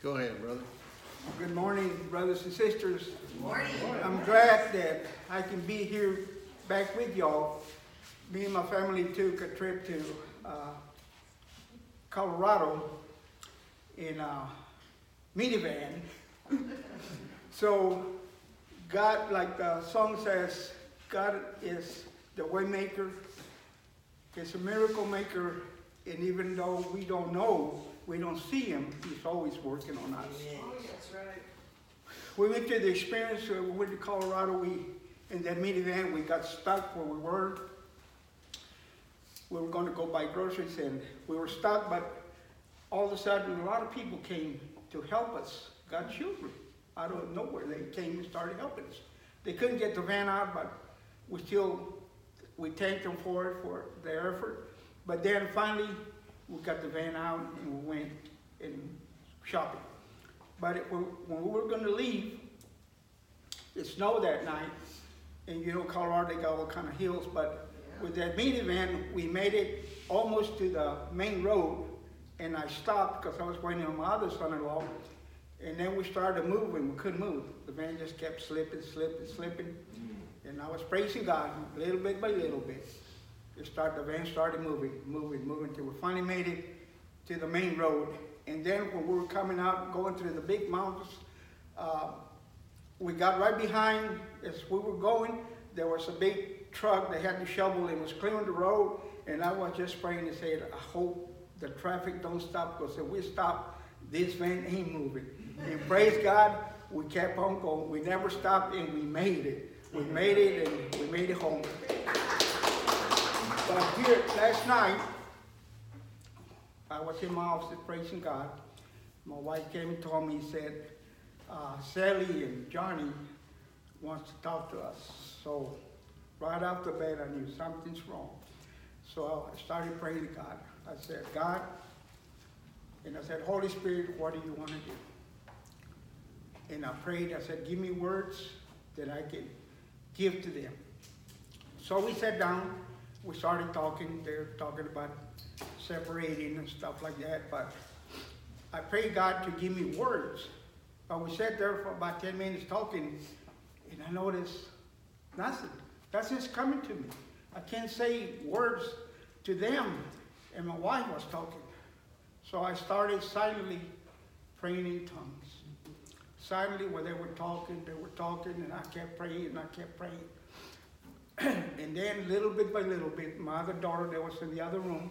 Go ahead, brother. Good morning, brothers and sisters. Good Morning. I'm glad that I can be here back with y'all. Me and my family took a trip to uh, Colorado in a minivan. so, God, like the song says, God is the way maker. He's a miracle maker, and even though we don't know, we don't see him, he's always working on us. That's right. We went through the experience, uh, we went to Colorado, we, in that minivan, we got stuck where we were. We were gonna go buy groceries and we were stuck, but all of a sudden, a lot of people came to help us, God's children. Out of nowhere, they came and started helping us. They couldn't get the van out, but we still, we thanked them for it, for their effort. But then finally, we got the van out and we went and shopping. But it, when when we were gonna leave, it snowed that night, and you know Colorado, they got all kind of hills, but with that minivan, we made it almost to the main road, and I stopped because I was waiting on my other son-in-law, and then we started moving, we couldn't move. The van just kept slipping, slipping, slipping, mm. and I was praising God, little bit by little bit. It started, the van started moving, moving, moving, till we finally made it to the main road. And then when we were coming out, going through the big mountains, uh, we got right behind, as we were going, there was a big truck that had the shovel and was clearing the road. And I was just praying and said, I hope the traffic don't stop, because if we stop, this van ain't moving. And praise God, we kept on going. We never stopped and we made it. We made it and we made it home. Here, last night, I was in my office praising God. My wife came and told me, said, uh, Sally and Johnny wants to talk to us. So right off the bat, I knew something's wrong. So I started praying to God. I said, God, and I said, Holy Spirit, what do you want to do? And I prayed, I said, give me words that I can give to them. So we sat down, we started talking, they're talking about separating and stuff like that, but I prayed God to give me words. But we sat there for about 10 minutes talking, and I noticed nothing. Nothing's coming to me. I can't say words to them, and my wife was talking. So I started silently praying in tongues. Silently, while they were talking, they were talking, and I kept praying, and I kept praying. and then little bit by little bit, my other daughter that was in the other room,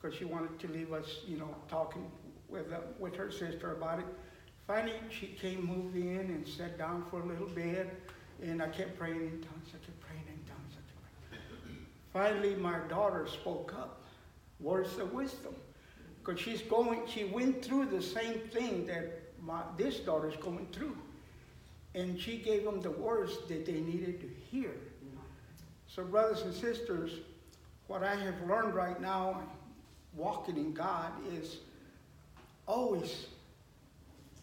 because she wanted to leave us, you know, talking with, uh, with her sister about it. Finally, she came, moved in, and sat down for a little bit, and I kept praying in tongues. I kept praying in tongues. I kept praying. Finally, my daughter spoke up, words of wisdom, because she's going. She went through the same thing that my this daughter's going through, and she gave them the words that they needed to hear. So, brothers and sisters, what I have learned right now, walking in God, is always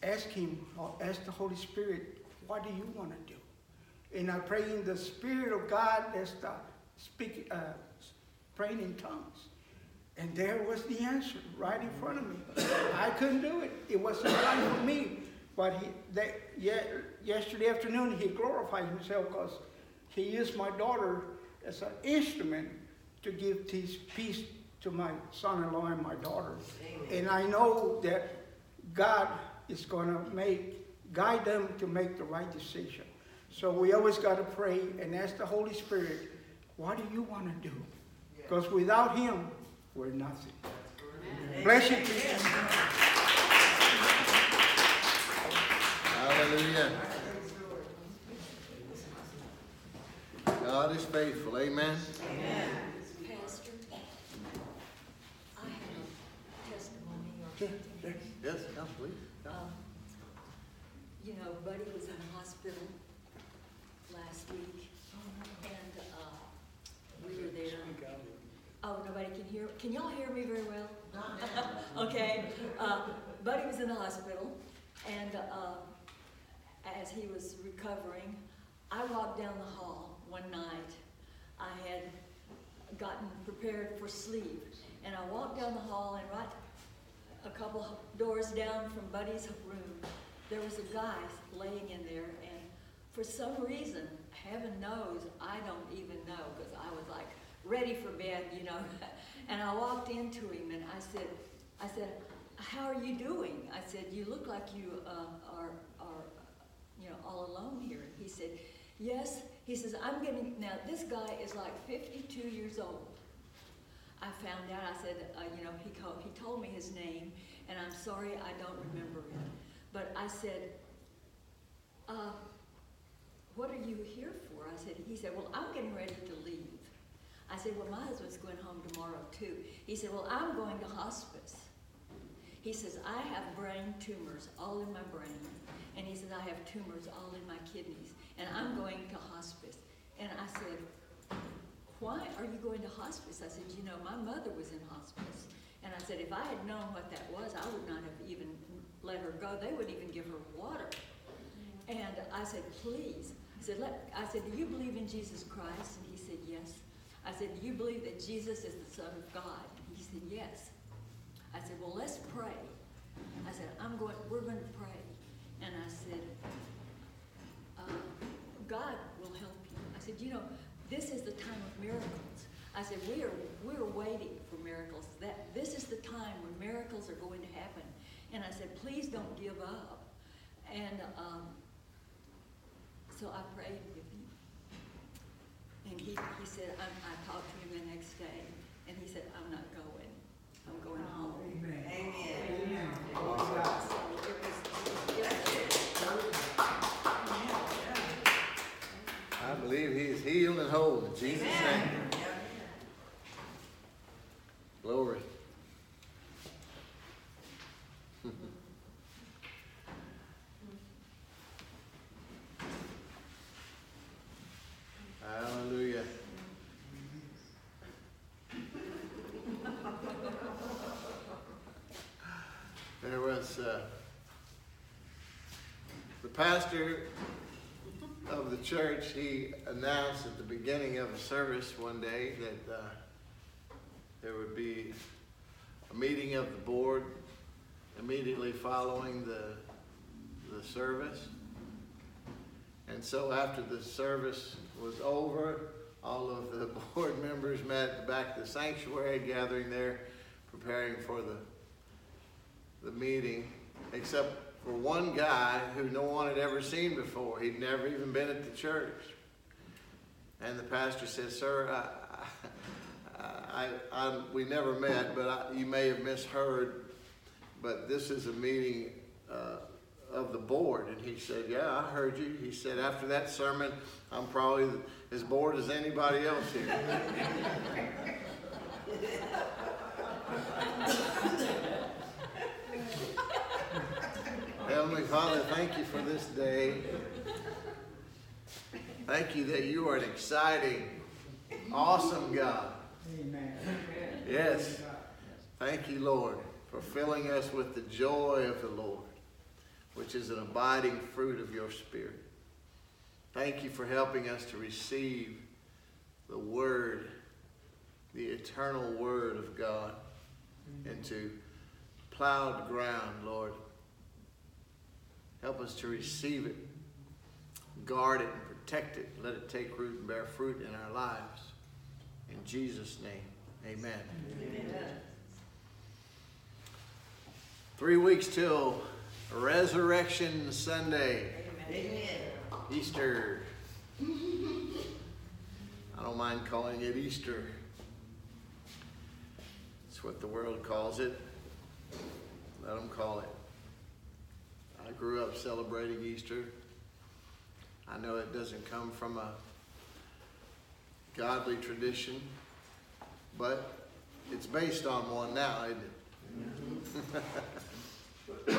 ask Him, or ask the Holy Spirit, what do you want to do? And I pray in the Spirit of God as the speak, uh, praying in tongues. And there was the answer right in front of me. I couldn't do it. It wasn't right for me. But he, that, yesterday afternoon, he glorified himself because he used my daughter as an instrument to give peace, peace to my son-in-law and my daughter. And I know that God is going to make, guide them to make the right decision. So we always got to pray and ask the Holy Spirit, what do you want to do? Because without him, we're nothing. Bless you. Hallelujah. God is faithful. Amen. Pastor, I have a testimony or something. Yes, please. Um, You know, Buddy was in the hospital last week, and, uh, we were there. Oh, nobody can hear, can y'all hear me very well? Okay, uh, Buddy was in the hospital, and, uh, as he was recovering, I walked down the hall one night. I had gotten prepared for sleep, and I walked down the hall, and right a couple doors down from Buddy's room, there was a guy laying in there, and for some reason, heaven knows, I don't even know, because I was like ready for bed, you know. And I walked into him and I said, I said, how are you doing? I said, you look like you uh, are, are, you know, all alone here. And he said, yes. He says, I'm getting, now this guy is like 52 years old. I found out, I said, uh, you know, he, called, he told me his name, and I'm sorry I don't remember it. But I said, uh, what are you here for? I said, he said, well, I'm getting ready to leave. I said, well, my husband's going home tomorrow too. He said, well, I'm going to hospice. He says, I have brain tumors all in my brain. And he says, I have tumors all in my kidneys. And I'm going to hospice. And I said, why are you going to hospice? I said, you know, my mother was in hospice. And I said, if I had known what that was, I would not have even let her go. They wouldn't even give her water. And I said, please. I said, let, I said, do you believe in Jesus Christ? And he said, yes. I said, do you believe that Jesus is the Son of God? And he said, yes. I said, well, let's pray. I said, I'm going, we're going to pray. And I said, uh, God will help you. I said, you know, this is the time of miracles. I said, we are, we're waiting for miracles. That, this is the time when miracles are going to happen. And I said, please don't give up. And um, so I prayed with him. And he, he said, I, I talked to him the next day, and he said, I'm not going. I'm going home. Amen. Amen. So it was, it was, I believe he is healed and whole in Jesus' name. Glory. Hallelujah. There was, uh, the pastor of the church, he announced at the beginning of a service one day that uh, there would be a meeting of the board immediately following the, the service. And so after the service was over, all of the board members met at back of the sanctuary, gathering there, preparing for the, the meeting, except for one guy who no one had ever seen before. He'd never even been at the church. And the pastor said, Sir, I, I, I, we never met, but you may have misheard, but this is a meeting uh, of the board. And he said, Yeah, I heard you. He said, After that sermon, I'm probably as bored as anybody else here. Heavenly Father, thank you for this day. Thank you that you are an exciting, awesome God. Amen. Yes. Thank you, Lord, for filling us with the joy of the Lord, which is an abiding fruit of your Spirit. Thank you for helping us to receive the Word, the eternal Word of God, into plowed ground, Lord. Help us to receive it, guard it, and protect it. Let it take root and bear fruit in our lives. In Jesus' name, amen. Three weeks till Resurrection Sunday, Amen. Easter. I don't mind calling it Easter. It's what the world calls it. Let them call it. I grew up celebrating Easter. I know it doesn't come from a godly tradition, but it's based on one now, isn't it?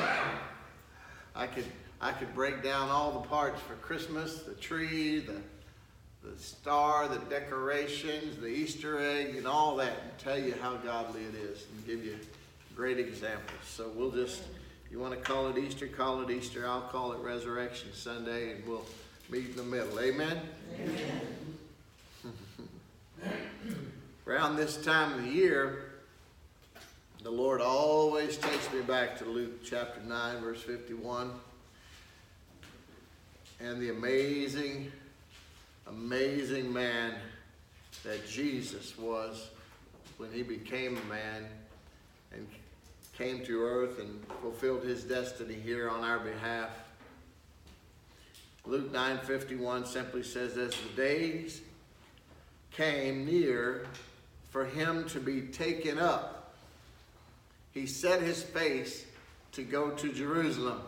I could I could break down all the parts for Christmas, the tree, the the star, the decorations, the Easter egg, and all that, and tell you how godly it is, and give you great examples. So we'll just, you want to call it Easter, call it Easter. I'll call it Resurrection Sunday, and we'll meet in the middle. Amen. Around this time of the year, the Lord always takes me back to Luke chapter 9, verse 51. And the amazing, amazing man that Jesus was when he became a man and came to earth and fulfilled his destiny here on our behalf. Luke 9:51 simply says as the days came near for him to be taken up he set his face to go to Jerusalem.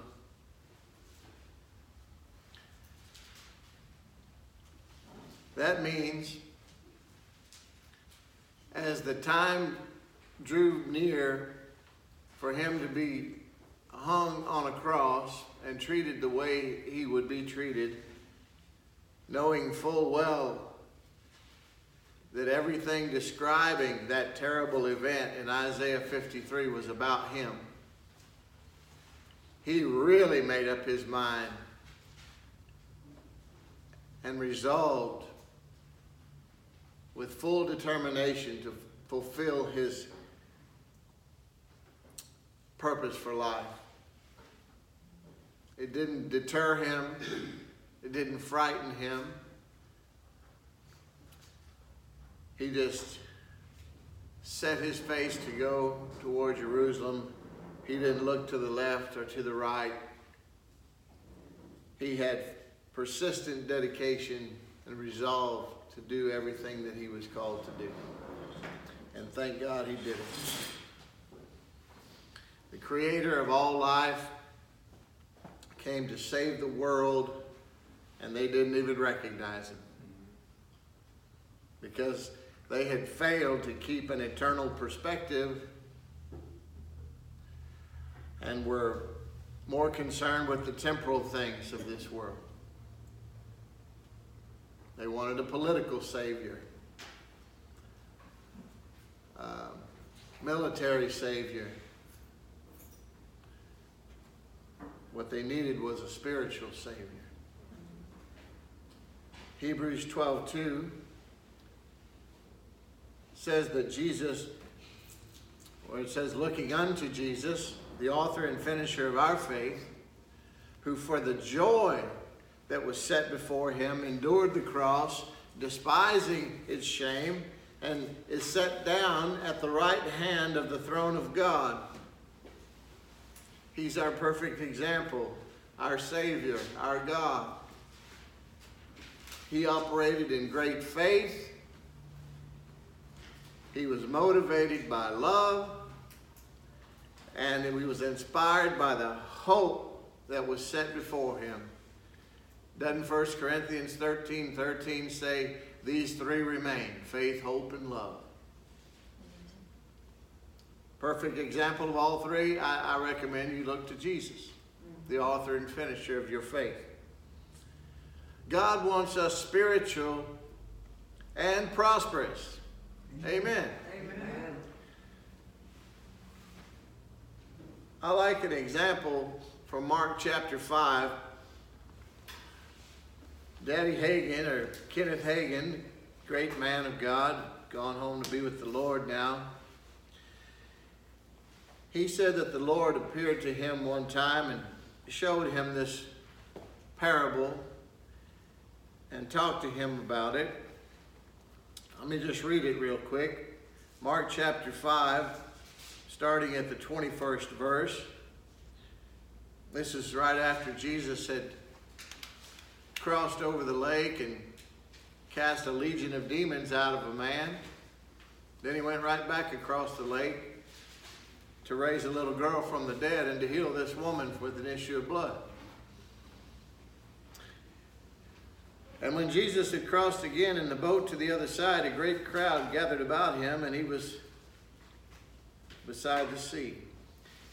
That means as the time drew near for him to be hung on a cross and treated the way he would be treated, knowing full well that everything describing that terrible event in Isaiah 53 was about him. He really made up his mind and resolved with full determination to fulfill his purpose for life. It didn't deter him, it didn't frighten him. He just set his face to go toward Jerusalem. He didn't look to the left or to the right. He had persistent dedication and resolve to do everything that he was called to do. And thank God he did it. The creator of all life came to save the world, and they didn't even recognize him. Because they had failed to keep an eternal perspective and were more concerned with the temporal things of this world. They wanted a political savior, military savior. What they needed was a spiritual savior. Hebrews 12 2 says that Jesus, or it says, looking unto Jesus, the author and finisher of our faith, who for the joy that was set before him endured the cross, despising its shame, and is set down at the right hand of the throne of God. He's our perfect example, our Savior, our God. He operated in great faith. He was motivated by love. And he was inspired by the hope that was set before him. Doesn't 1 Corinthians 13 13 say, These three remain faith, hope, and love? Perfect example of all three, I, I recommend you look to Jesus, the author and finisher of your faith. God wants us spiritual and prosperous. Amen. Amen. I like an example from Mark chapter 5. Daddy Hagin, or Kenneth Hagin, great man of God, gone home to be with the Lord now. He said that the Lord appeared to him one time and showed him this parable and talked to him about it. Let me just read it real quick. Mark chapter 5, starting at the 21st verse. This is right after Jesus had crossed over the lake and cast a legion of demons out of a man. Then he went right back across the lake to raise a little girl from the dead and to heal this woman with an issue of blood. And when Jesus had crossed again in the boat to the other side, a great crowd gathered about him, and he was beside the sea.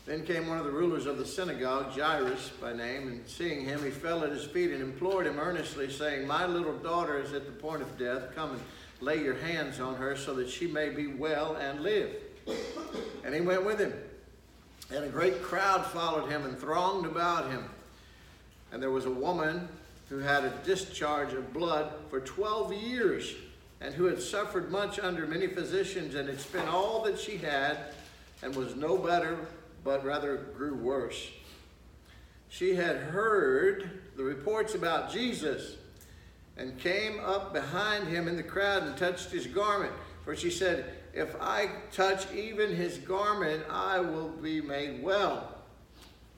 Then came one of the rulers of the synagogue, Jairus by name, and seeing him, he fell at his feet and implored him earnestly, saying, My little daughter is at the point of death. Come and lay your hands on her so that she may be well and live. And he went with him. And a great crowd followed him and thronged about him. And there was a woman who had a discharge of blood for 12 years and who had suffered much under many physicians and had spent all that she had and was no better, but rather grew worse. She had heard the reports about Jesus and came up behind him in the crowd and touched his garment. For she said, If I touch even his garment, I will be made well.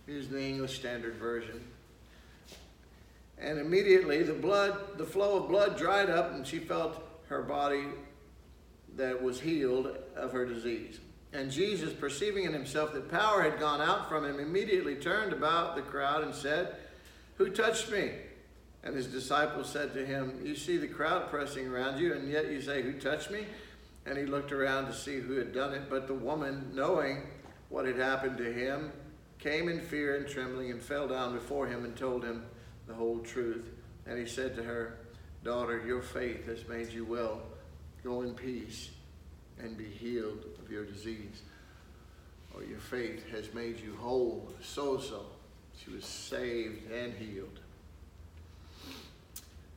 Here's the English Standard Version. And immediately the blood, the flow of blood dried up, and she felt her body that was healed of her disease. And Jesus, perceiving in himself that power had gone out from him, immediately turned about the crowd and said, Who touched me? And his disciples said to him, You see the crowd pressing around you, and yet you say, Who touched me? And he looked around to see who had done it. But the woman, knowing what had happened to him, came in fear and trembling and fell down before him and told him the whole truth. And he said to her, Daughter, your faith has made you well. Go in peace and be healed of your disease. Or your faith has made you whole. So, so. She was saved and healed.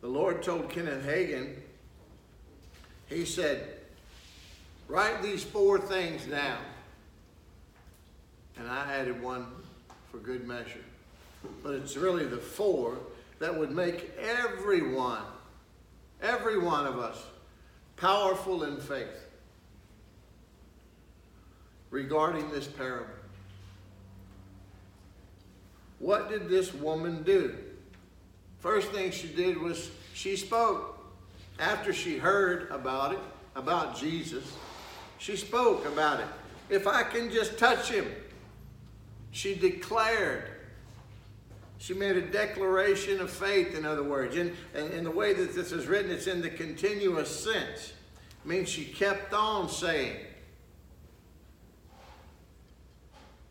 The Lord told Kenneth Hagin, He said, Write these four things down. And I added one for good measure. But it's really the four that would make everyone, every one of us, powerful in faith regarding this parable. What did this woman do? First thing she did was she spoke. After she heard about it, about Jesus, she spoke about it. If I can just touch him, she declared. She made a declaration of faith, in other words. And, and, and the way that this is written, it's in the continuous sense. It means she kept on saying.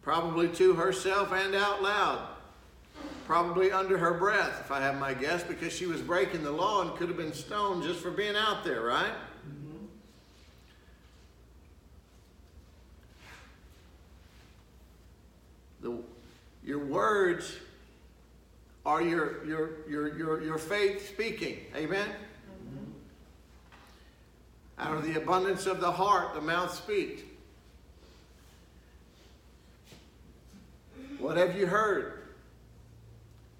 Probably to herself and out loud. Probably under her breath, if I have my guess, because she was breaking the law and could have been stoned just for being out there, right? The, your words are your, your, your, your, your faith speaking. Amen? Mm-hmm. Out of the abundance of the heart, the mouth speaks. What have you heard?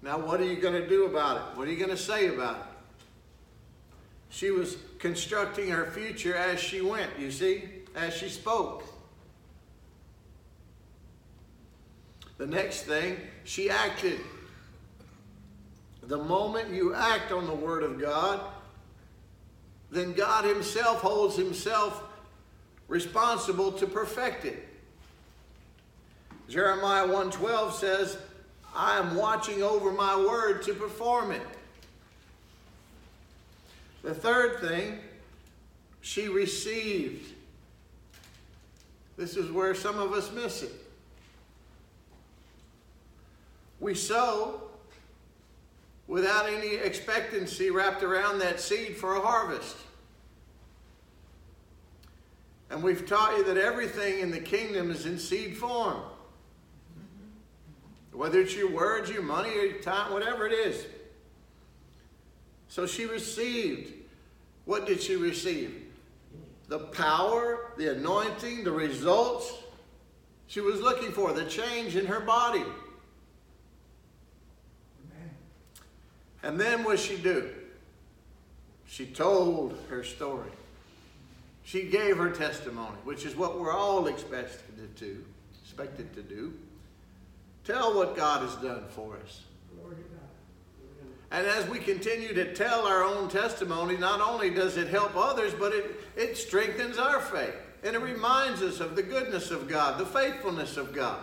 Now, what are you going to do about it? What are you going to say about it? She was constructing her future as she went, you see, as she spoke. The next thing, she acted. The moment you act on the Word of God, then God Himself holds Himself responsible to perfect it. Jeremiah 1:12 says, I am watching over my word to perform it. The third thing, she received. This is where some of us miss it. We sow without any expectancy wrapped around that seed for a harvest. And we've taught you that everything in the kingdom is in seed form. Whether it's your words, your money, your time, whatever it is. So she received. What did she receive? The power, the anointing, the results she was looking for, the change in her body. And then what she do? She told her story. She gave her testimony, which is what we're all expected to do, expected to do. Tell what God has done for us. And as we continue to tell our own testimony, not only does it help others, but it, it strengthens our faith. And it reminds us of the goodness of God, the faithfulness of God.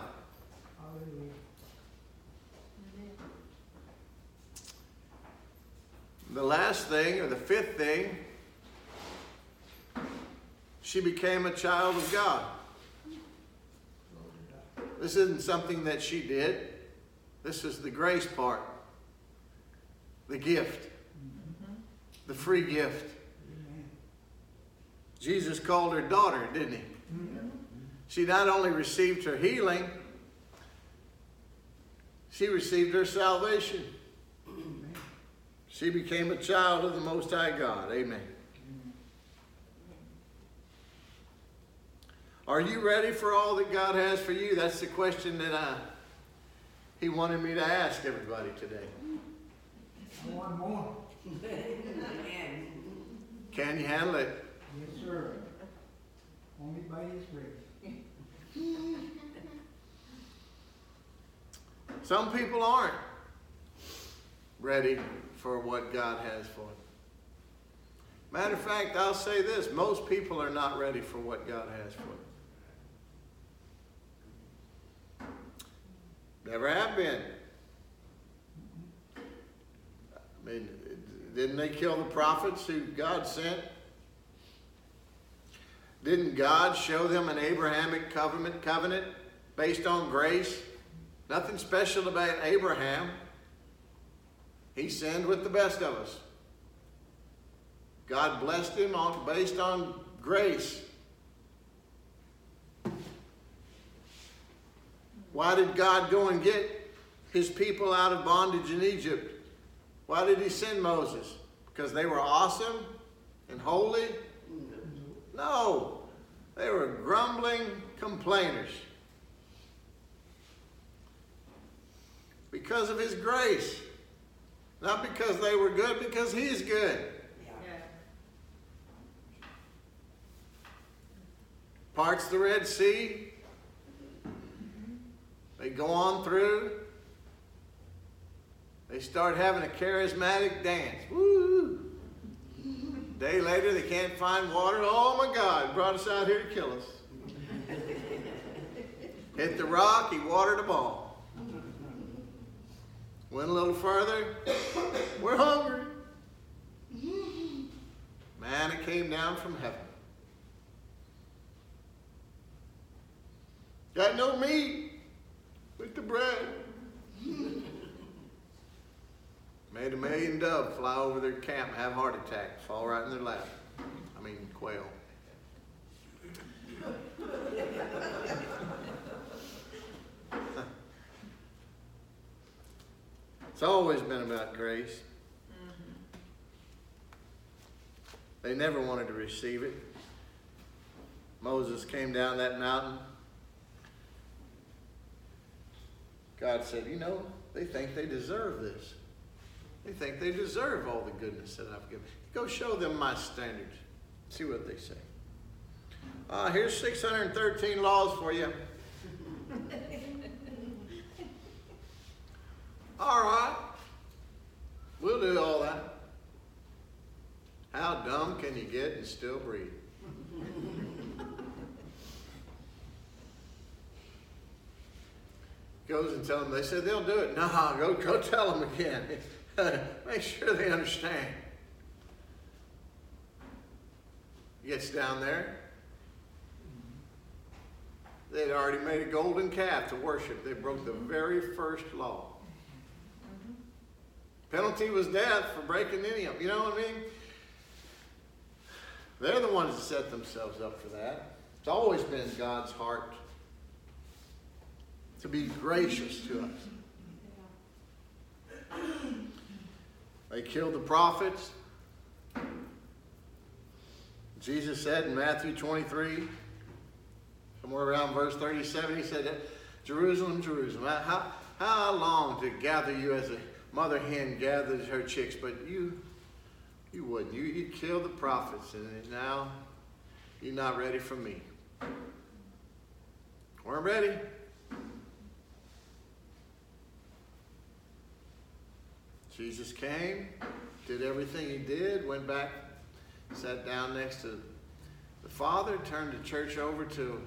The last thing, or the fifth thing, she became a child of God. This isn't something that she did. This is the grace part. The gift. The free gift. Jesus called her daughter, didn't he? She not only received her healing, she received her salvation. She became a child of the Most High God. Amen. Are you ready for all that God has for you? That's the question that I, He wanted me to ask everybody today. Want more. Can you handle it? Yes, sir. Only by His grace. Some people aren't ready for what God has for them. Matter of fact, I'll say this most people are not ready for what God has for them. Never have been. I mean, didn't they kill the prophets who God sent? Didn't God show them an Abrahamic covenant, covenant based on grace? Nothing special about Abraham. He sinned with the best of us. God blessed him on, based on grace. Why did God go and get his people out of bondage in Egypt? Why did he send Moses? Because they were awesome and holy? No. They were grumbling complainers. Because of his grace. Not because they were good, because he's good. Parts the Red Sea. They go on through. They start having a charismatic dance. Woo! Day later, they can't find water. Oh my God, brought us out here to kill us. Hit the rock, he watered them all. Went a little further. We're hungry. Man, it came down from heaven. Got no meat with the bread. Made a million dove fly over their camp, have heart attacks, fall right in their lap. I mean, quail. It's always been about grace. They never wanted to receive it. Moses came down that mountain. God said, You know, they think they deserve this. They think they deserve all the goodness that I've given. Go show them my standards. See what they say. Uh, here's 613 laws for you. all right. We'll do all that. How dumb can you get and still breathe? Goes and tells them, they said they'll do it. Nah, go, go tell them again. Make sure they understand. Gets down there. They'd already made a golden calf to worship. They broke the very first law. Penalty was death for breaking any of them. You know what I mean? They're the ones that set themselves up for that. It's always been God's heart to be gracious to us. They killed the prophets. Jesus said in Matthew 23, somewhere around verse 37, he said, Jerusalem, Jerusalem, how, how long to gather you as a mother hen gathers her chicks, but you you wouldn't. You, you'd kill the prophets, and now you're not ready for me. Weren't ready. Jesus came, did everything he did, went back, sat down next to the Father, turned the church over to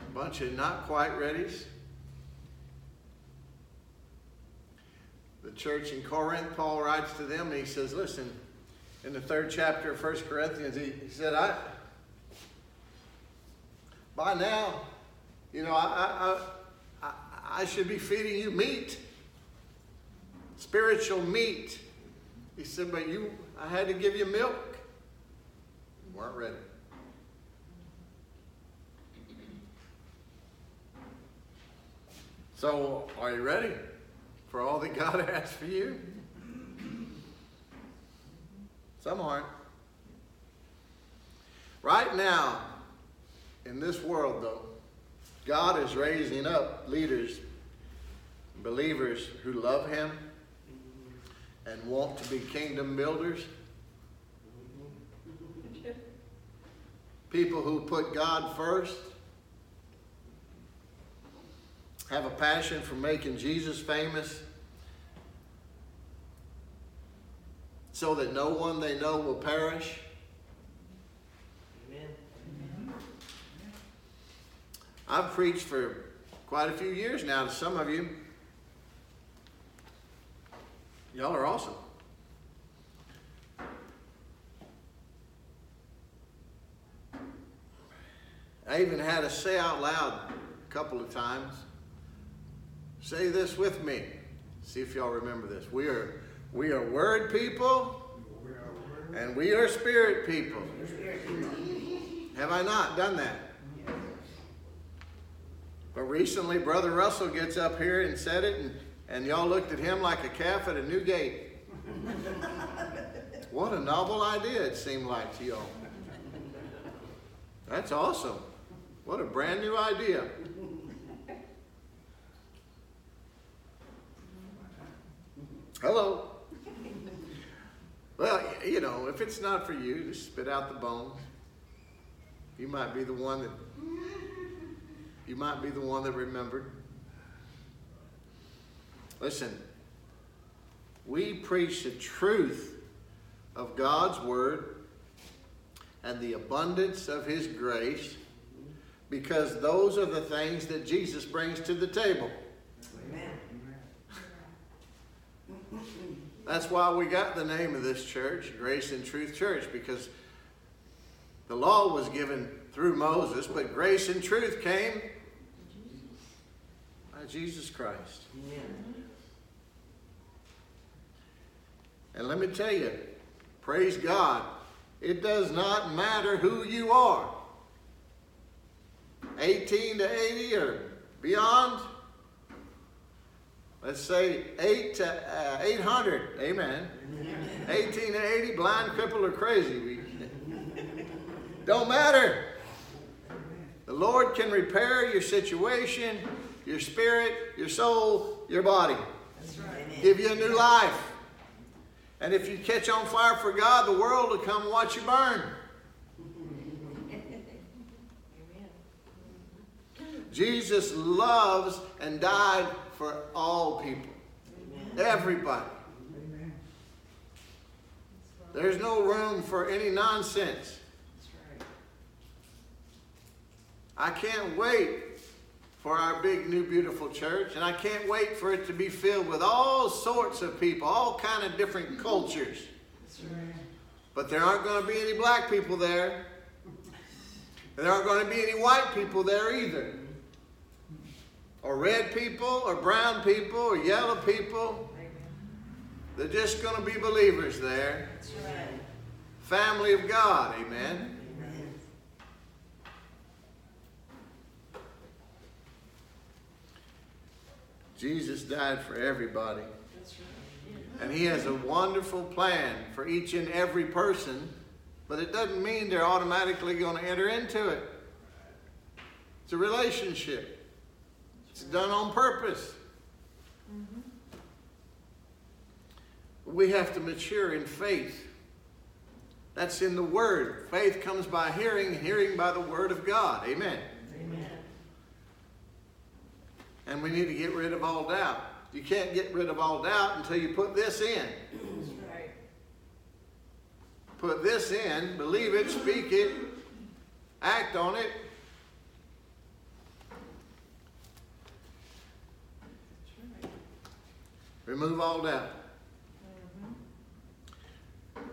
a bunch of not quite readies. The church in Corinth, Paul writes to them, and he says, Listen, in the third chapter of 1 Corinthians, he, he said, I, by now, you know, I, I, I, I should be feeding you meat spiritual meat. He said, but you, I had to give you milk. You weren't ready. So, are you ready for all that God has for you? Some aren't. Right now, in this world, though, God is raising up leaders, believers who love Him and want to be kingdom builders. People who put God first, have a passion for making Jesus famous, so that no one they know will perish. Amen. I've preached for quite a few years now to some of you. Y'all are awesome. I even had to say out loud a couple of times. Say this with me. See if y'all remember this. We are we are word people and we are spirit people. Have I not done that? But recently, Brother Russell gets up here and said it, and, and y'all looked at him like a calf at a new gate. what a novel idea it seemed like to y'all. That's awesome. What a brand new idea. Hello. Well, you know, if it's not for you, just spit out the bones. You might be the one that you might be the one that remembered. Listen, we preach the truth of God's word and the abundance of his grace because those are the things that Jesus brings to the table. That's why we got the name of this church, Grace and Truth Church, because the law was given through Moses, but grace and truth came by Jesus Christ. And let me tell you, praise God, it does not matter who you are 18 to 80 or beyond. Let's say 8 to uh, 800. Amen. 18 to 80, blind, crippled, or crazy. We, don't matter. The Lord can repair your situation, your spirit, your soul, your body. Right. Give you a new life. And if you catch on fire for God, the world will come and watch you burn. Jesus loves and died for all people. Everybody. There's no room for any nonsense. I can't wait for our big new beautiful church and I can't wait for it to be filled with all sorts of people, all kind of different cultures. But there aren't going to be any black people there. And there aren't going to be any white people there either. Or red people, or brown people, or yellow people. They're just going to be believers there. Family of God, amen. Jesus died for everybody. And he has a wonderful plan for each and every person, but it doesn't mean they're automatically going to enter into it. It's a relationship. It's done on purpose. Mm-hmm. We have to mature in faith. That's in the Word. Faith comes by hearing, hearing by the Word of God. Amen. Amen. And we need to get rid of all doubt. You can't get rid of all doubt until you put this in. Right. Put this in, believe it, speak it, act on it. Remove all doubt.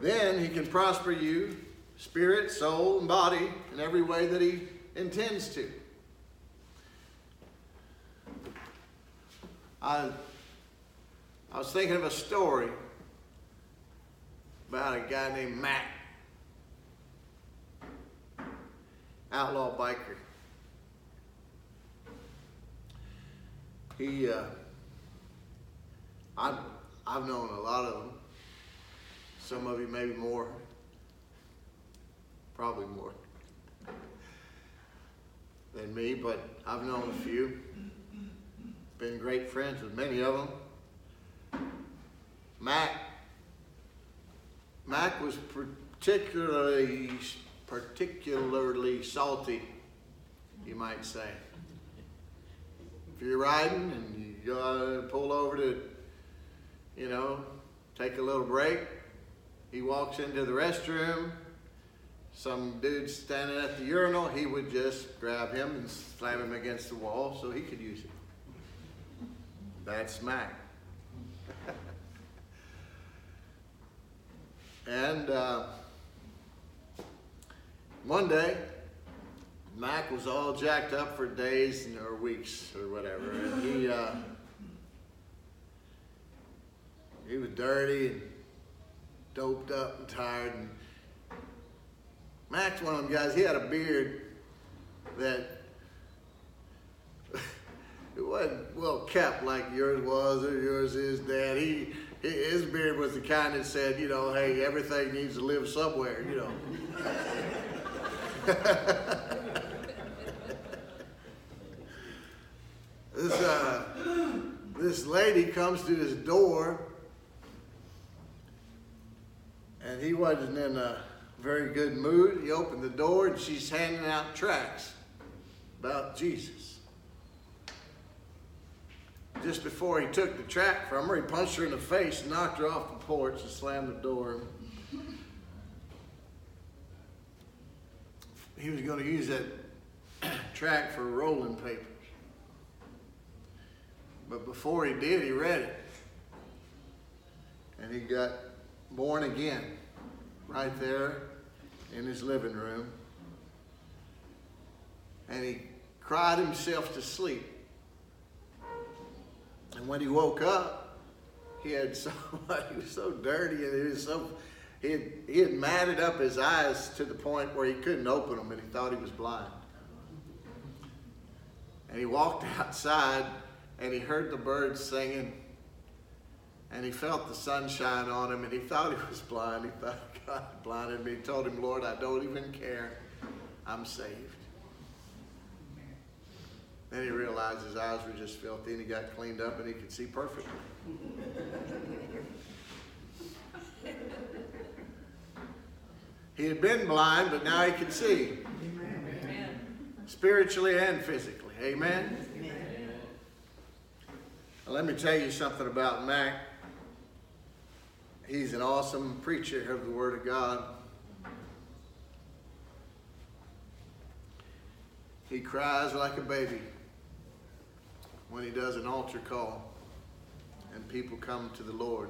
Then he can prosper you, spirit, soul, and body, in every way that he intends to. I, I was thinking of a story about a guy named Matt, outlaw biker. He, uh, I've, I've known a lot of them. Some of you maybe more, probably more. than me, but I've known a few. Been great friends with many of them. Mac, Mac was particularly, particularly salty, you might say. If you're riding and you gotta pull over to, you know, take a little break, he walks into the restroom, some dude standing at the urinal, he would just grab him and slam him against the wall so he could use it. That's Mac. and uh, one day, Mac was all jacked up for days or weeks or whatever, and he uh, he was dirty and doped up and tired. And Mac's one of them guys. He had a beard that it wasn't well kept like yours was or yours is, Dad. He his beard was the kind that said, you know, hey, everything needs to live somewhere, you know. this uh, this lady comes to his door, and he wasn't in a very good mood. He opened the door, and she's handing out tracts about Jesus. Just before he took the tract from her, he punched her in the face, knocked her off the porch, and slammed the door. He was going to use that tract for rolling papers. But before he did, he read it. And he got born again right there in his living room. And he cried himself to sleep. And when he woke up, he had so he was so dirty and he was so he had, he had matted up his eyes to the point where he couldn't open them and he thought he was blind. And he walked outside and he heard the birds singing and he felt the sunshine on him and he thought he was blind. He thought God blinded me. He told him, Lord, I don't even care. I'm saved. Then he realized his eyes were just filthy and he got cleaned up and he could see perfectly. he had been blind, but now he could see. Amen. Spiritually and physically. Amen? Now, let me tell you something about Mac. He's an awesome preacher of the Word of God. He cries like a baby when he does an altar call and people come to the Lord.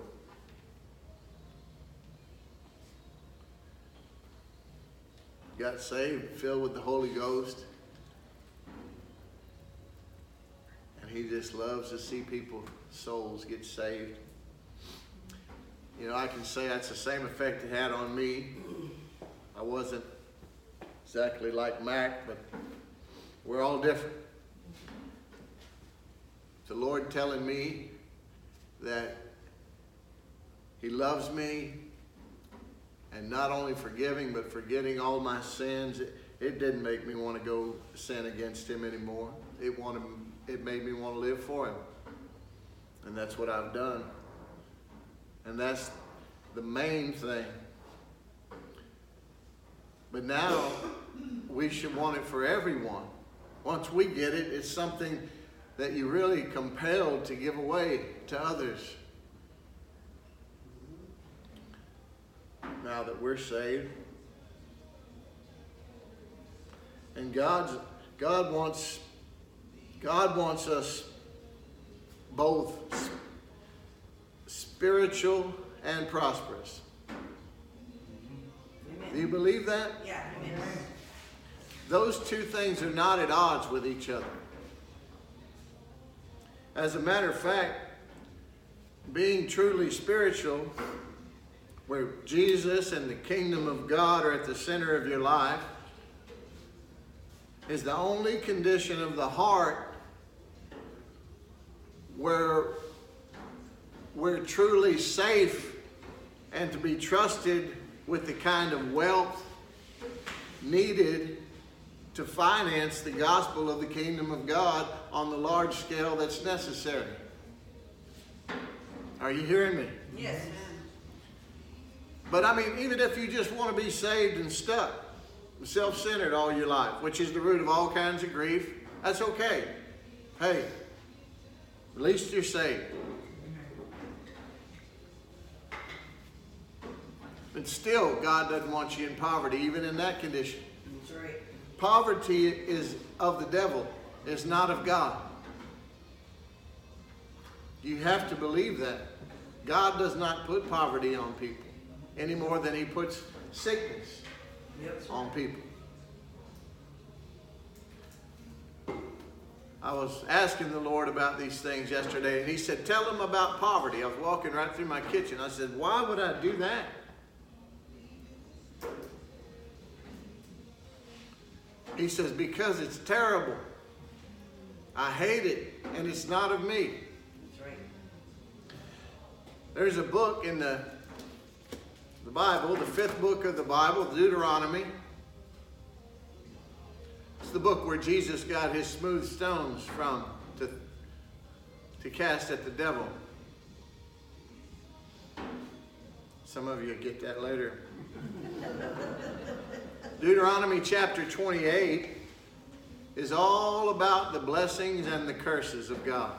Got saved, filled with the Holy Ghost. And he just loves to see people, souls get saved. You know, I can say that's the same effect it had on me. I wasn't exactly like Mac, but we're all different. The Lord telling me that He loves me and not only forgiving, but forgetting all my sins. It, it didn't make me want to go sin against Him anymore. It wanted, it made me want to live for Him. And that's what I've done. And that's the main thing. But now we should want it for everyone. Once we get it, it's something that you're really compelled to give away to others. Now that we're saved. And God's God wants God wants us both spiritual and prosperous. Do you believe that? Yeah. Amen. Those two things are not at odds with each other. As a matter of fact, being truly spiritual, where Jesus and the kingdom of God are at the center of your life, is the only condition of the heart where we're truly safe and to be trusted with the kind of wealth needed to finance the gospel of the kingdom of God on the large scale that's necessary. Are you hearing me? Yes. But I mean, even if you just want to be saved and stuck, self centered all your life, which is the root of all kinds of grief, that's okay. Hey, at least you're saved. But still, God doesn't want you in poverty, even in that condition. That's right. Poverty is of the devil, is not of God. You have to believe that. God does not put poverty on people any more than he puts sickness Yep. on people. I was asking the Lord about these things yesterday, and He said, Tell them about poverty. I was walking right through my kitchen. I said, Why would I do that? He says, Because it's terrible. I hate it, and it's not of me. Right. There's a book in the, the Bible, the fifth book of the Bible, Deuteronomy. It's the book where Jesus got his smooth stones from to, to cast at the devil. Some of you get that later. Deuteronomy chapter 28 is all about the blessings and the curses of God.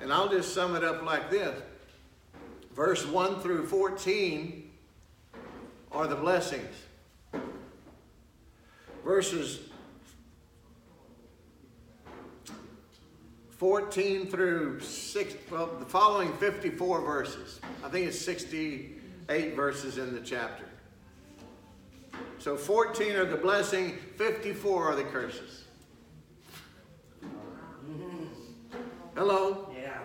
And I'll just sum it up like this verse 1 through 14 are the blessings. Verses 14 through 6, well, the following 54 verses. I think it's 68 verses in the chapter. So 14 are the blessing, 54 are the curses. Hello? Yeah.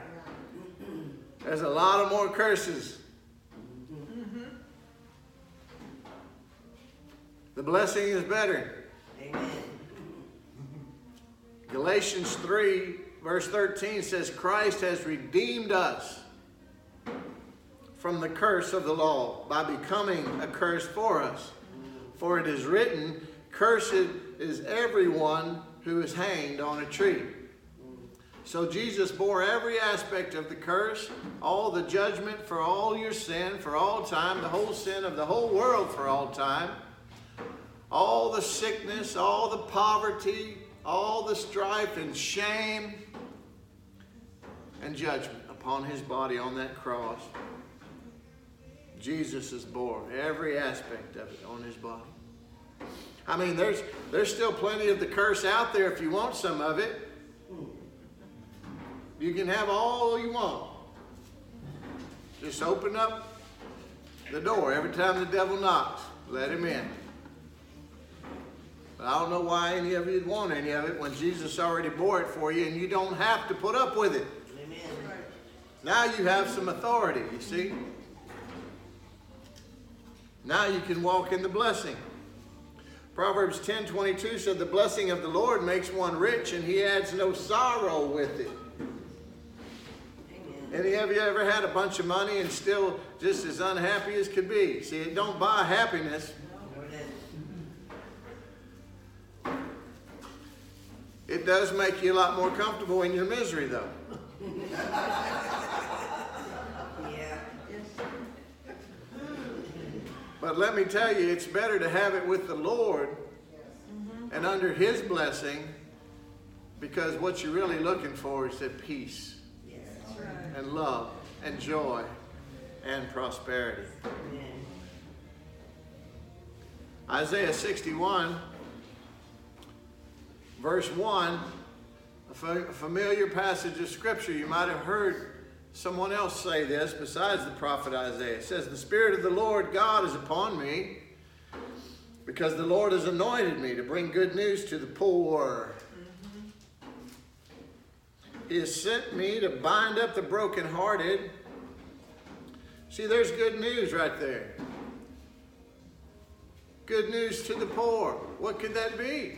There's a lot of more curses. Mm-hmm. The blessing is better. Amen. Galatians 3, verse 13 says, Christ has redeemed us from the curse of the law by becoming a curse for us. For it is written, Cursed is everyone who is hanged on a tree. So Jesus bore every aspect of the curse, all the judgment for all your sin for all time, the whole sin of the whole world for all time, all the sickness, all the poverty, all the strife and shame and judgment upon his body on that cross. Jesus has bore every aspect of it on his body. I mean, there's there's still plenty of the curse out there if you want some of it. You can have all you want. Just open up the door every time the devil knocks. Let him in. But I don't know why any of you'd want any of it when Jesus already bore it for you and you don't have to put up with it. Now you have some authority, you see? Now you can walk in the blessing. Proverbs 10 22 said, The blessing of the Lord makes one rich, and he adds no sorrow with it. Amen. Any of you ever had a bunch of money and still just as unhappy as could be? See, it don't buy happiness. No, it isn't. It does make you a lot more comfortable in your misery, though. Yeah. But let me tell you, it's better to have it with the Lord and under His blessing because what you're really looking for is that peace Yes. and love and joy and prosperity. Amen. Isaiah 61, verse 1, a familiar passage of Scripture. You might have heard someone else say this besides the prophet Isaiah. It says, The Spirit of the Lord God is upon me because the Lord has anointed me to bring good news to the poor. He has sent me to bind up the brokenhearted. See, there's good news right there. Good news to the poor. What could that be?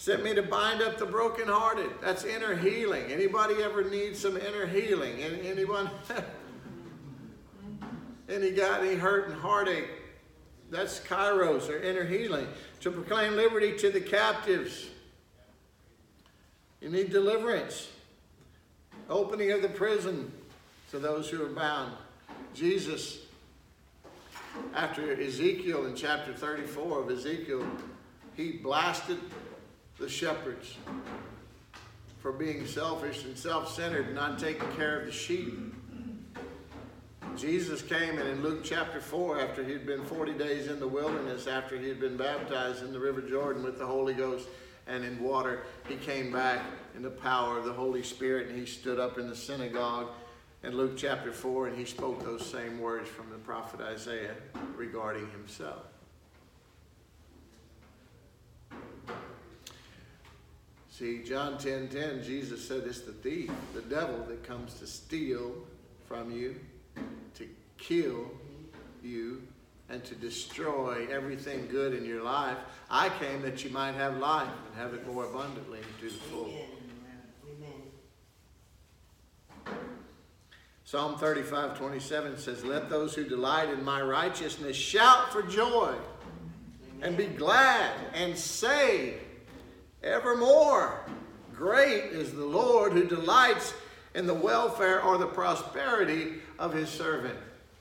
Sent me to bind up the brokenhearted. That's inner healing. Anybody ever need some inner healing? Any- Anyone? any got any hurt and heartache, that's kairos or inner healing. To proclaim liberty to the captives. You need deliverance. Opening of the prison to those who are bound. Jesus, after Ezekiel in chapter 34 of Ezekiel, he blasted the shepherds for being selfish and self centered and not taking care of the sheep. Jesus came and in Luke chapter 4, after he'd been 40 days in the wilderness, after he had been baptized in the River Jordan with the Holy Ghost and in water, he came back in the power of the Holy Spirit and he stood up in the synagogue in Luke chapter 4 and he spoke those same words from the prophet Isaiah regarding himself. See, John 10 10, Jesus said it's the thief, the devil, that comes to steal from you, to kill you, and to destroy everything good in your life. I came that you might have life and have it more abundantly to the full. Amen. Amen. Psalm 35 27 says, Let those who delight in my righteousness shout for joy and be glad and say evermore, Great is the Lord who delights in the welfare or the prosperity of his servant.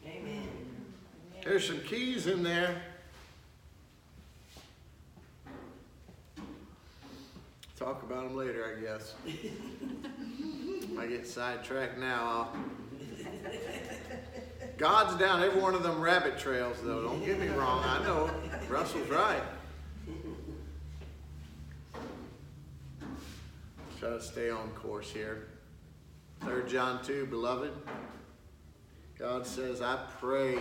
Amen. There's some keys in there. Talk about them later, I guess. if I get sidetracked now, I'll. God's down every one of them rabbit trails, though. Don't get me wrong. I know Russell's right. Try to stay on course here. Third John 2, beloved. God says, I pray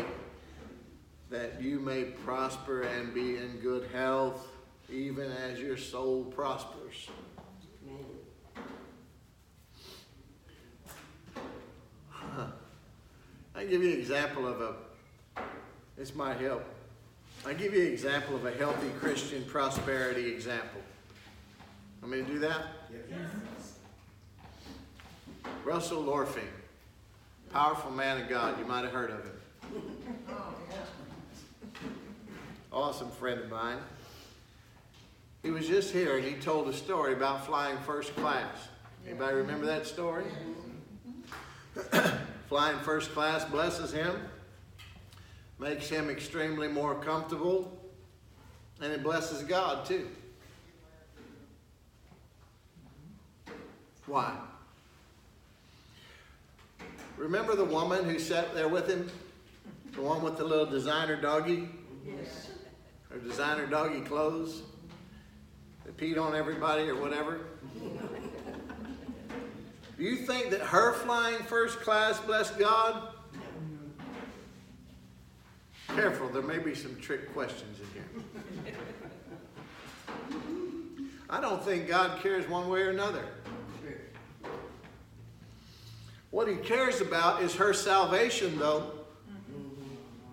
that you may prosper and be in good health, even as your soul prospers. I give you an example of a, this might help. I give you an example of a healthy Christian prosperity example. Want me to do that? Russell Lorfing, powerful man of God. You might have heard of him. Awesome friend of mine. He was just here and he told a story about flying first class. Anybody remember that story? flying first class blesses him, makes him extremely more comfortable, and it blesses God too. Why? Remember the woman who sat there with him? The one with the little designer doggy? Yes. Her designer doggy clothes? That peed on everybody or whatever? Do you think that her flying first class blessed God? Careful, there may be some trick questions in here. I don't think God cares one way or another. True. What he cares about is her salvation, though.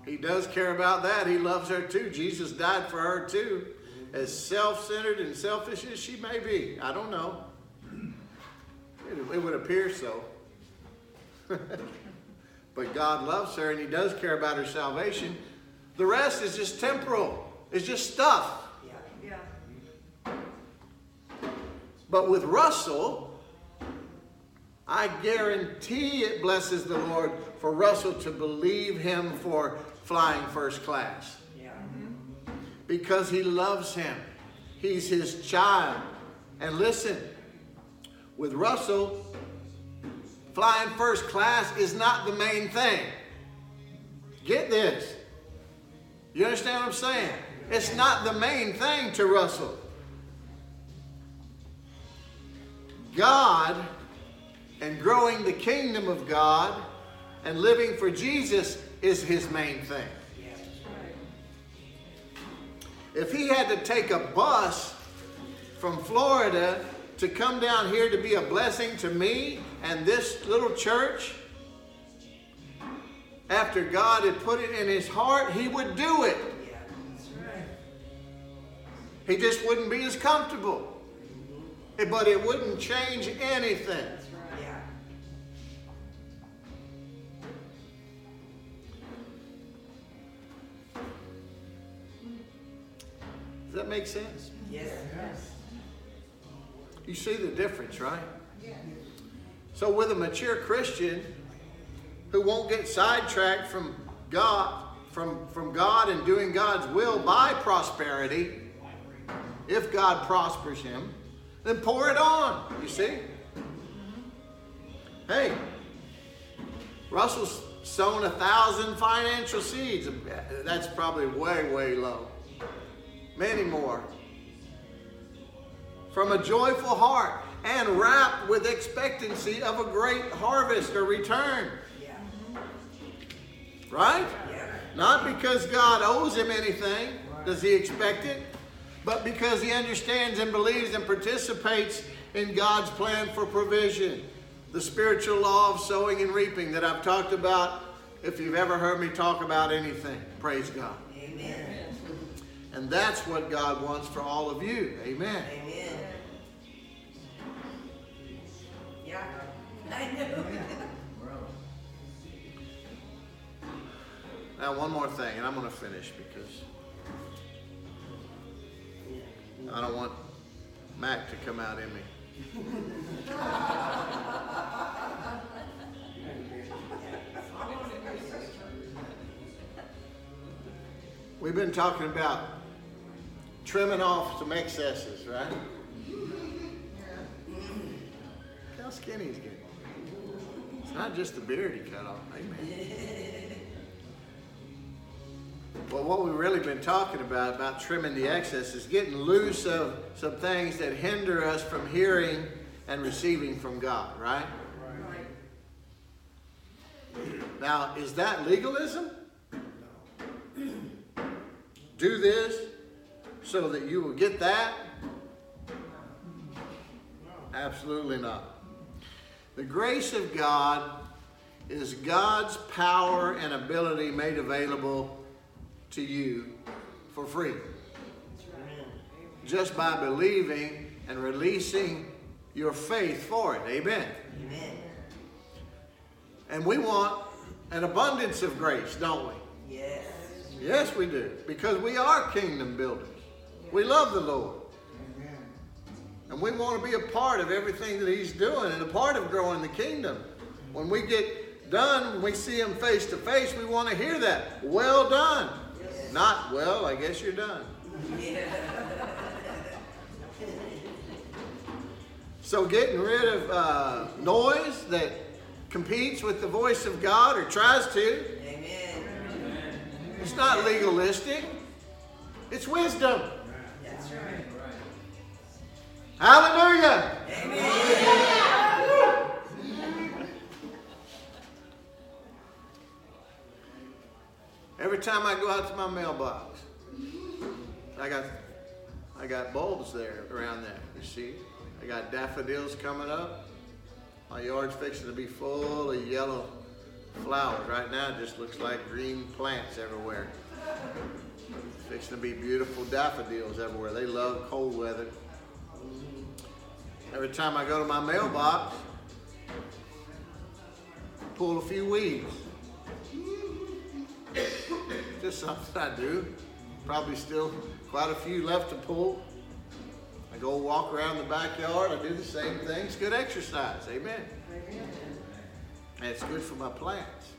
He does care about that. He loves her too. Jesus died for her too. As self centered and selfish as she may be. I don't know. It, it would appear so. but God loves her and He does care about her salvation. The rest is just temporal, it's just stuff. Yeah. Yeah. But with Russell, I guarantee it blesses the Lord for Russell to believe him for flying first class Yeah. because he loves him. He's his child. And listen, with Russell, flying first class is not the main thing. Get this. You understand what I'm saying? It's not the main thing to Russell. God and growing the kingdom of God and living for Jesus is his main thing. If he had to take a bus from Florida to come down here to be a blessing to me and this little church, after God had put it in his heart, he would do it. He just wouldn't be as comfortable. But it wouldn't change anything. Make sense? Yes. You see the difference, right? So with a mature Christian who won't get sidetracked from God, from, from God and doing God's will by prosperity, if God prospers him, then pour it on. You see? Mm-hmm. Hey, Russell's sown a thousand financial seeds. That's probably way, way low. Many more. From a joyful heart and wrapped with expectancy of a great harvest or return. Right? Not because God owes him anything, does he expect it, but because he understands and believes and participates in God's plan for provision. The spiritual law of sowing and reaping that I've talked about, if you've ever heard me talk about anything. Praise God. And that's what God wants for all of you. Amen. Amen. Yeah. I know. Now, one more thing, and I'm going to finish because I don't want Mac to come out in me. We've been talking about trimming off some excesses, right? How skinny he's getting. It's not just the beard he cut off. Amen. Well, what we've really been talking about, about trimming the excess, is getting loose of some things that hinder us from hearing and receiving from God, right? Right. Now, is that legalism? Do this so that you will get that? Absolutely not. The grace of God is God's power and ability made available to you for free. Just by believing and releasing your faith for it. Amen. Amen. And we want an abundance of grace, don't we? Yes. Yes, we do. Because we are kingdom builders. We love the Lord. And we want to be a part of everything that He's doing and a part of growing the kingdom. When we get done, when we see Him face to face, we want to hear that. Well done. Not, well, I guess you're done. Yeah. So getting rid of uh, noise that competes with the voice of God or tries to, Amen. it's not legalistic. It's wisdom. Hallelujah. Amen. Every time I go out to my mailbox, I got I got bulbs there around there. You see, I got daffodils coming up. My yard's fixing to be full of yellow flowers. Right now, it just looks like green plants everywhere. It's Fixing to be beautiful daffodils everywhere. They love cold weather. Every time I go to my mailbox, pull a few weeds. Just something I do. Probably still quite a few left to pull. I go walk around the backyard. I do the same thing. It's good exercise. Amen. And it's good for my plants.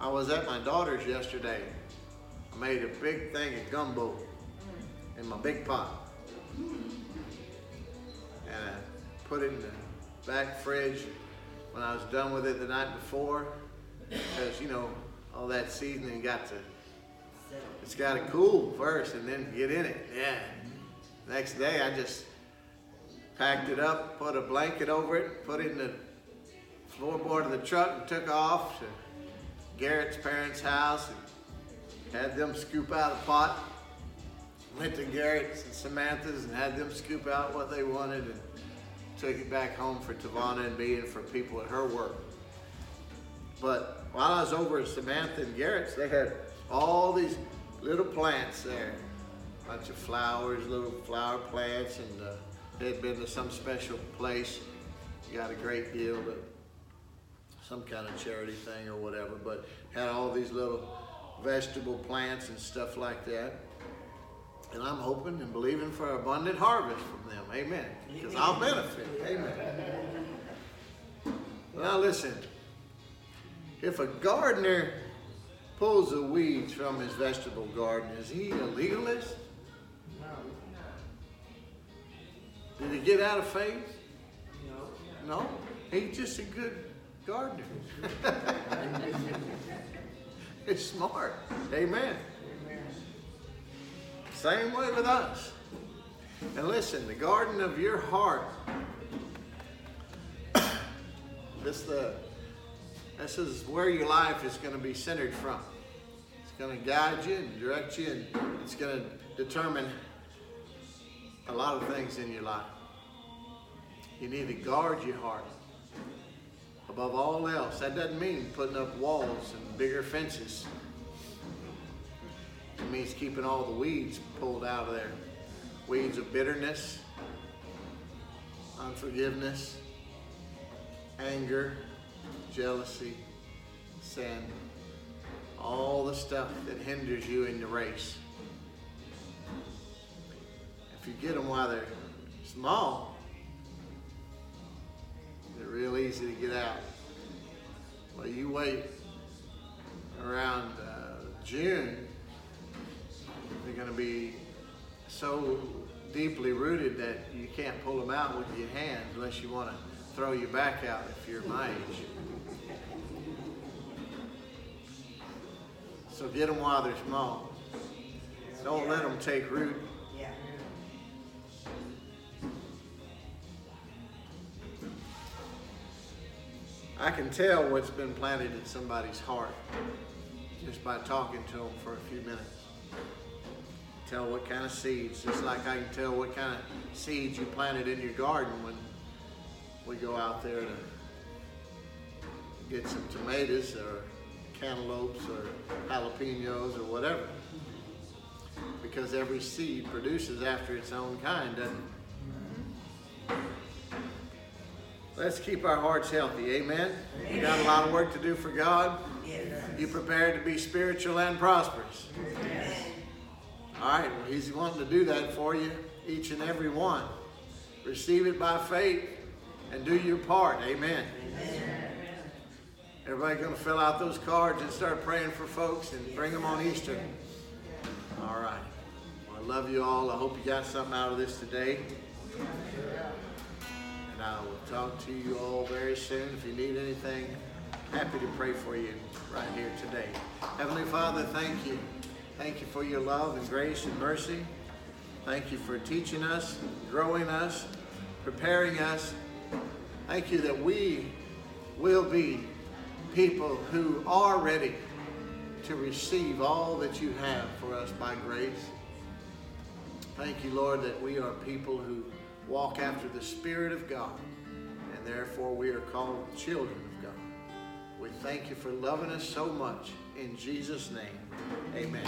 I was at my daughter's yesterday. I made a big thing of gumbo in my big pot. And I put it in the back fridge when I was done with it the night before. Because, you know, all that seasoning got to, it's got to cool first and then get in it. Yeah. Next day I just packed it up, put a blanket over it, put it in the floorboard of the truck and took off to Garrett's parents' house and had them scoop out a pot. Went to Garrett's and Samantha's and had them scoop out what they wanted and took it back home for Tavana and me and for people at her work. But while I was over at Samantha and Garrett's, they had all these little plants there. A Bunch of flowers, little flower plants, and uh, they had been to some special place. Got a great deal, but some kind of charity thing or whatever. But had all these little vegetable plants and stuff like that. And I'm hoping and believing for abundant harvest from them. Amen. Because I'll benefit. Amen. Now listen. If a gardener pulls the weeds from his vegetable garden, is he a legalist? No. Did he get out of faith? No. He's just a good gardener. He's smart. Amen. Same way with us. And listen, the garden of your heart. this the this is where your life is going to be centered from. It's going to guide you and direct you, and it's going to determine a lot of things in your life. You need to guard your heart above all else. That doesn't mean putting up walls and bigger fences. It means keeping all the weeds pulled out of there. Weeds of bitterness, unforgiveness, anger, jealousy, sin, all the stuff that hinders you in the race. If you get them while they're small, they're real easy to get out. Well, you wait around uh, June, they're going to be so deeply rooted that you can't pull them out with your hands unless you want to throw your back out if you're my age. So get them while they're small. Don't let them take root. I can tell what's been planted in somebody's heart just by talking to them for a few minutes. Tell what kind of seeds, just like I can tell what kind of seeds you planted in your garden when we go out there to get some tomatoes or cantaloupes or jalapenos or whatever. Because every seed produces after its own kind, doesn't it? Let's keep our hearts healthy. Amen. You got a lot of work to do for God. You prepared to be spiritual and prosperous. Amen. All right, well, He's wanting to do that for you, each and every one. Receive it by faith and do your part. Amen. Everybody going to fill out those cards and start praying for folks and bring them on Easter. All right. Well, I love you all. I hope you got something out of this today. And I will talk to you all very soon. If you need anything, happy to pray for you right here today. Heavenly Father, thank you. Thank you for your love and grace and mercy. Thank you for teaching us, growing us, preparing us. Thank you that we will be people who are ready to receive all that you have for us by grace. Thank you, Lord, that we are people who walk after the Spirit of God, and therefore we are called children of God. We thank you for loving us so much. In Jesus' name, Amen.